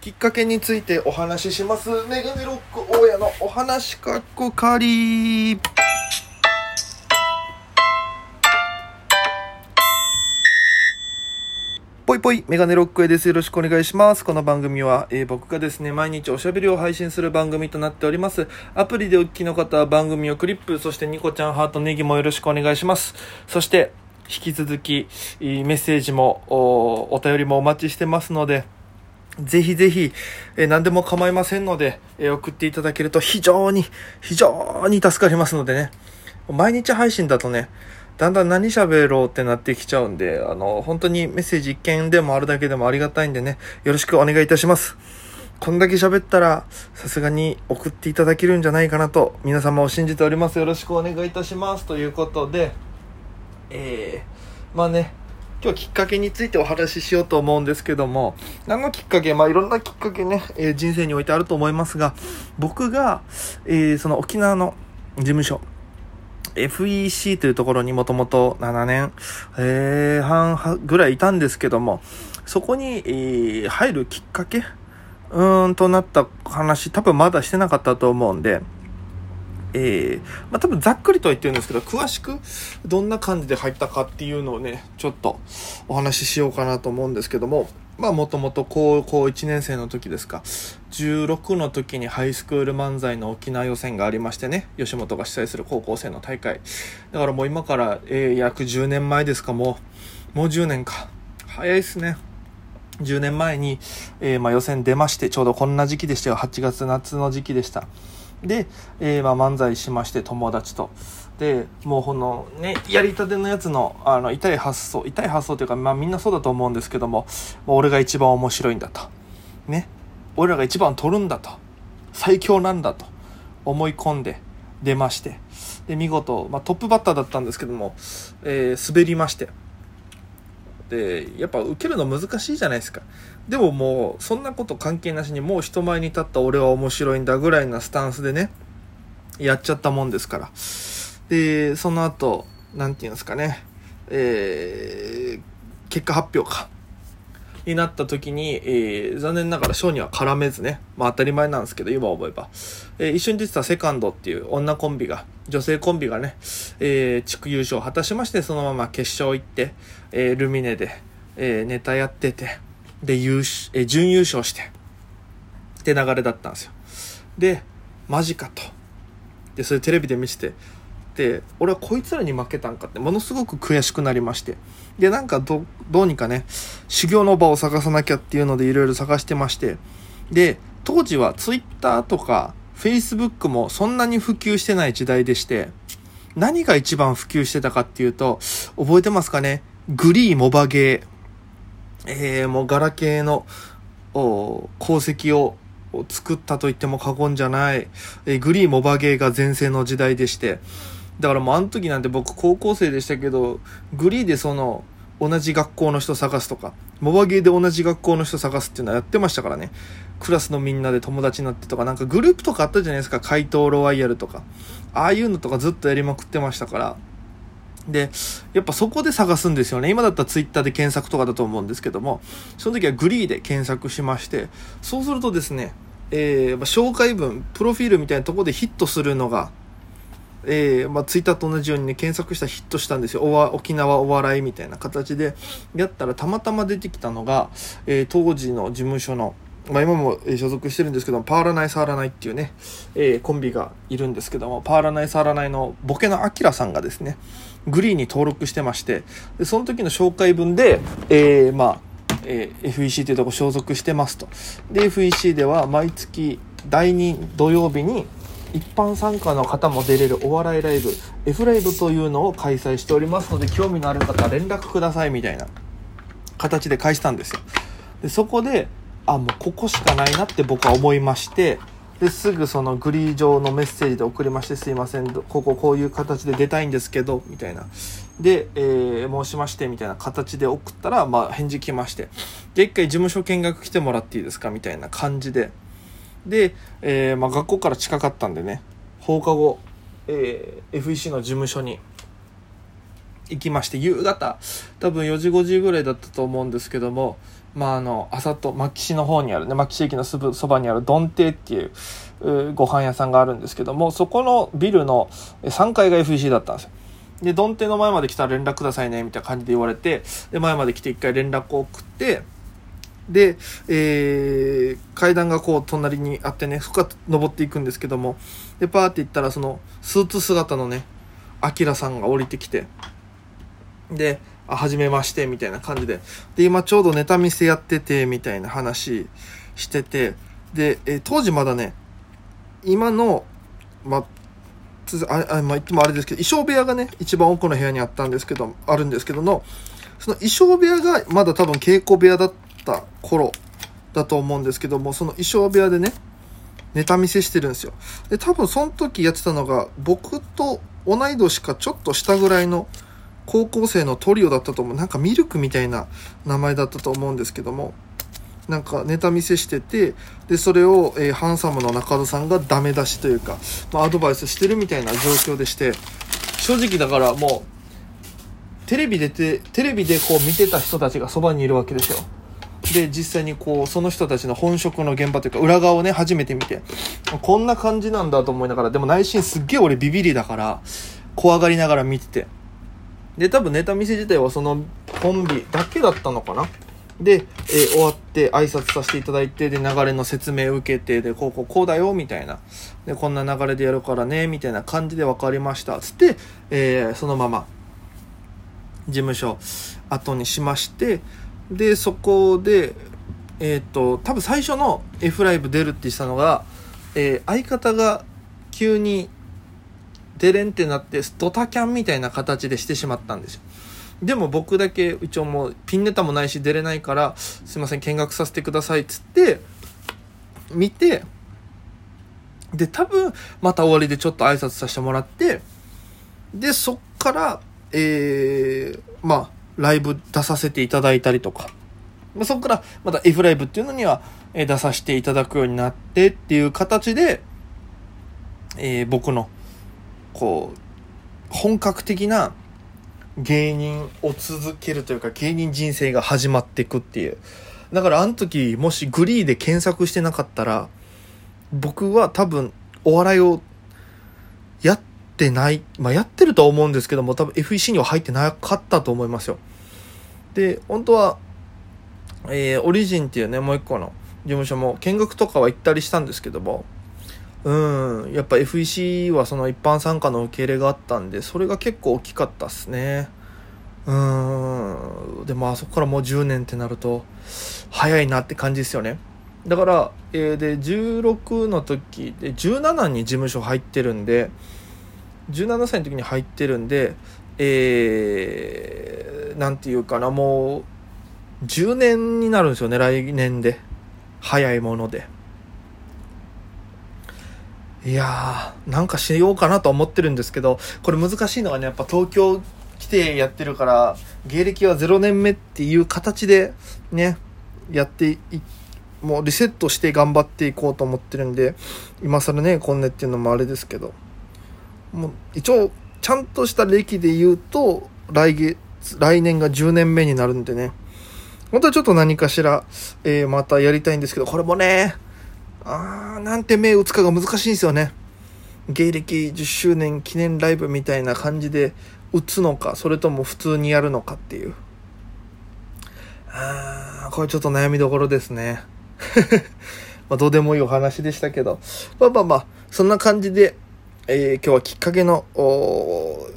きっかけについてお話しします。メガネロック大家のお話かっこかり。ぽいぽい、メガネロックへです。よろしくお願いします。この番組は、えー僕がですね、毎日おしゃべりを配信する番組となっております。アプリでお聞きの方は番組をクリップ、そしてニコちゃんハートネギもよろしくお願いします。そして、引き続き、メッセージも、おお便りもお待ちしてますので、ぜひぜひ、えー何でも構いませんので、えー送っていただけると非常に、非常に助かりますのでね。毎日配信だとね、だんだん何喋ろうってなってきちゃうんで、あの、本当にメッセージ一件でもあるだけでもありがたいんでね、よろしくお願いいたします。こんだけ喋ったら、さすがに送っていただけるんじゃないかなと、皆様を信じております。よろしくお願いいたします。ということで、えー、まあね、今日きっかけについてお話ししようと思うんですけども、何のきっかけまあいろんなきっかけね、えー人生においてあると思いますが、僕が、えーその沖縄の事務所、FEC というところにもともと7年、えー半ぐらいいたんですけども、そこに、えー入るきっかけうーんとなった話、多分まだしてなかったと思うんで、えーまあ、多分ざっくりとは言ってるんですけど、詳しくどんな感じで入ったかっていうのをね、ちょっとお話ししようかなと思うんですけども、まあもともと高校1年生の時ですか、16の時にハイスクール漫才の沖縄予選がありましてね、吉本が主催する高校生の大会。だからもう今から、えー約10年前ですか、もう、もう10年か。早いっすね。10年前に、えーまあ、予選出まして、ちょうどこんな時期でしたよ。8月夏の時期でした。で、えーまあ、漫才しまして、友達と。で、もうこのね、やりたてのやつの、あの、痛い発想、痛い発想というか、まあみんなそうだと思うんですけども、もう俺が一番面白いんだと。ね。俺らが一番取るんだと。最強なんだと思い込んで出まして。で、見事、まあトップバッターだったんですけども、えー滑りまして。でやっぱ受けるの難しいじゃないですか。でももうそんなこと関係なしにもう人前に立った俺は面白いんだぐらいなスタンスでねやっちゃったもんですから。でその後何て言うんですかね。えー結果発表か。になった時に、えー残念ながら賞には絡めずね、まあ当たり前なんですけど、今思えば、えー一緒に出てたセカンドっていう女コンビが、女性コンビがね、えー地区優勝を果たしまして、そのまま決勝行って、えールミネで、えーネタやってて、で、優勝、えー準優勝して、って流れだったんですよ。で、マジかと。で、それテレビで見せて、で、俺はこいつらに負けたんかって、ものすごく悔しくなりまして。で、なんかど、どうにかね、修行の場を探さなきゃっていうのでいろいろ探してまして。で、当時はツイッターとか、フェイスブックもそんなに普及してない時代でして、何が一番普及してたかっていうと、覚えてますかね？グリーモバゲー。えー、もうガラケーの、お功績をを作ったと言っても過言じゃない、えーグリーモバゲーが全盛の時代でして、だからもうあの時なんて僕高校生でしたけど、グリーでその、同じ学校の人探すとか、モバゲーで同じ学校の人探すっていうのはやってましたからね。クラスのみんなで友達になってとか、なんかグループとかあったじゃないですか、怪盗ロワイヤルとか。ああいうのとかずっとやりまくってましたから。で、やっぱそこで探すんですよね。今だったらツイッターで検索とかだと思うんですけども、その時はグリーで検索しまして、そうするとですね、えー紹介文、プロフィールみたいなとこでヒットするのが、えーまあ、ツイッターと同じようにね、検索したらヒットしたんですよ。おわ沖縄お笑いみたいな形で、やったらたまたま出てきたのが、えー当時の事務所の、まあ、今も所属してるんですけど、パーラナイサーラナイっていうね、えーコンビがいるんですけども、パーラナイサーラナイのボケのアキラさんがですね、グリーンに登録してまして、でその時の紹介文で、えーまあ、えー FEC というとこ所属してますと。で、FEC では毎月第2土曜日に一般参加の方も出れるお笑いライブ、F ライブというのを開催しておりますので、興味のある方連絡くださいみたいな形で返したんですよ。で、そこで、あ、もうここしかないなって僕は思いまして、ですぐそのグリー上のメッセージで送りまして、すいません、こここういう形で出たいんですけど、みたいな。で、えー申しまして、みたいな形で送ったら、まあ返事来まして、で、一回事務所見学来てもらっていいですかみたいな感じで。で、えーまあ学校から近かったんでね、放課後、えー FEC の事務所に行きまして、夕方、多分4時5時ぐらいだったと思うんですけども、まあ、あの、朝と牧師の方にあるね、牧師駅のすぐそばにあるドンテっていううご飯屋さんがあるんですけども、そこのビルの3階が FEC だったんですよ。で、ドンテの前まで来たら連絡くださいね、みたいな感じで言われて、で、前まで来て一回連絡を送って、で、えー、階段がこう隣にあってね、深く登っていくんですけども、で、パーって行ったらそのスーツ姿のね、アキラさんが降りてきて、で、あ、はじめまして、みたいな感じで。で、今ちょうどネタ見せやってて、みたいな話してて、で、えー、当時まだね、今の、まあ、あ、まあ、言ってもあれですけど、衣装部屋がね、一番奥の部屋にあったんですけど、あるんですけどの、その衣装部屋がまだ多分稽古部屋だったた頃だと思うんですけども、その衣装部屋でね、ネタ見せしてるんですよ。で、多分その時やってたのが、僕と同い年かちょっと下ぐらいの高校生のトリオだったと思う。なんかミルクみたいな名前だったと思うんですけども、なんかネタ見せしてて、で、それを、えー、ハンサムの中田さんがダメ出しというか、まあ、アドバイスしてるみたいな状況でして、正直だからもう、テレビでて、テレビでこう見てた人たちがそばにいるわけですよ。で、実際にこう、その人たちの本職の現場というか、裏側をね、初めて見て、こんな感じなんだと思いながら、でも内心すっげえ俺ビビりだから、怖がりながら見てて。で、多分ネタ見せ自体はそのコンビだけだったのかな？で、えー、終わって挨拶させていただいて、で、流れの説明を受けて、で、こうこうこうだよ、みたいな。で、こんな流れでやるからね、みたいな感じで分かりました。つって、えー、そのまま、事務所後にしまして、で、そこで、えっ、と、多分最初の F ライブ出るって言ってたのが、えー、相方が急に出れんってなって、ドタキャンみたいな形でしてしまったんですよ。でも僕だけ一応もうピンネタもないし出れないから、すいません、見学させてくださいっつって、見て、で、多分、また終わりでちょっと挨拶させてもらって、で、そっから、えー、まあ、ライブ出させていただいたりとか、まあ、そこからまた F ライブっていうのには、出させていただくようになってっていう形で、えー、僕の、こう、本格的な芸人を続けるというか芸人人生が始まっていくっていう。だからあの時もしグリーで検索してなかったら僕は多分お笑いをやってない、まあやってるとは思うんですけども多分 FEC には入ってなかったと思いますよ。で、本当は、えー、オリジンっていうね、もう一個の事務所も見学とかは行ったりしたんですけども、うん、やっぱ FEC はその一般参加の受け入れがあったんで、それが結構大きかったっすね。うん、でもあそこからもう10年ってなると、早いなって感じですよね。だから、えー、で、16の時で、17に事務所入ってるんで、17歳の時に入ってるんで、えー、なんていうかな、もう、10年になるんですよね、来年で。早いもので。いやー、なんかしようかなと思ってるんですけど、これ難しいのがね、やっぱ東京来てやってるから、芸歴は0年目っていう形でね、やってい、もうリセットして頑張っていこうと思ってるんで、今更ね、こんねっていうのもあれですけど、もう一応、ちゃんとした歴で言うと、来月、来年が10年目になるんでね、本当はちょっと何かしら、えー、またやりたいんですけど、これもね、あー、なんて目打つかが難しいんですよね。芸歴10周年記念ライブみたいな感じで打つのか、それとも普通にやるのかっていう。あー、これちょっと悩みどころですね。まあ、どうでもいいお話でしたけど。まあまあまあ、そんな感じで、えー、今日はきっかけの、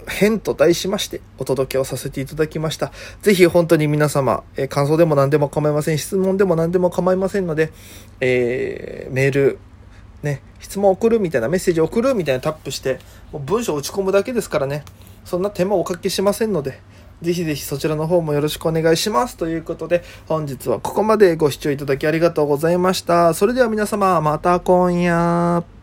変と題しましてお届けをさせていただきました。ぜひ本当に皆様、えー、感想でも何でも構いません。質問でも何でも構いませんので、えー、メール、ね、質問送るみたいな、メッセージ送るみたいなタップして、もう文章を打ち込むだけですからね、そんな手間をおかけしませんので、ぜひぜひそちらの方もよろしくお願いします。ということで、本日はここまでご視聴いただきありがとうございました。それでは皆様、また今夜。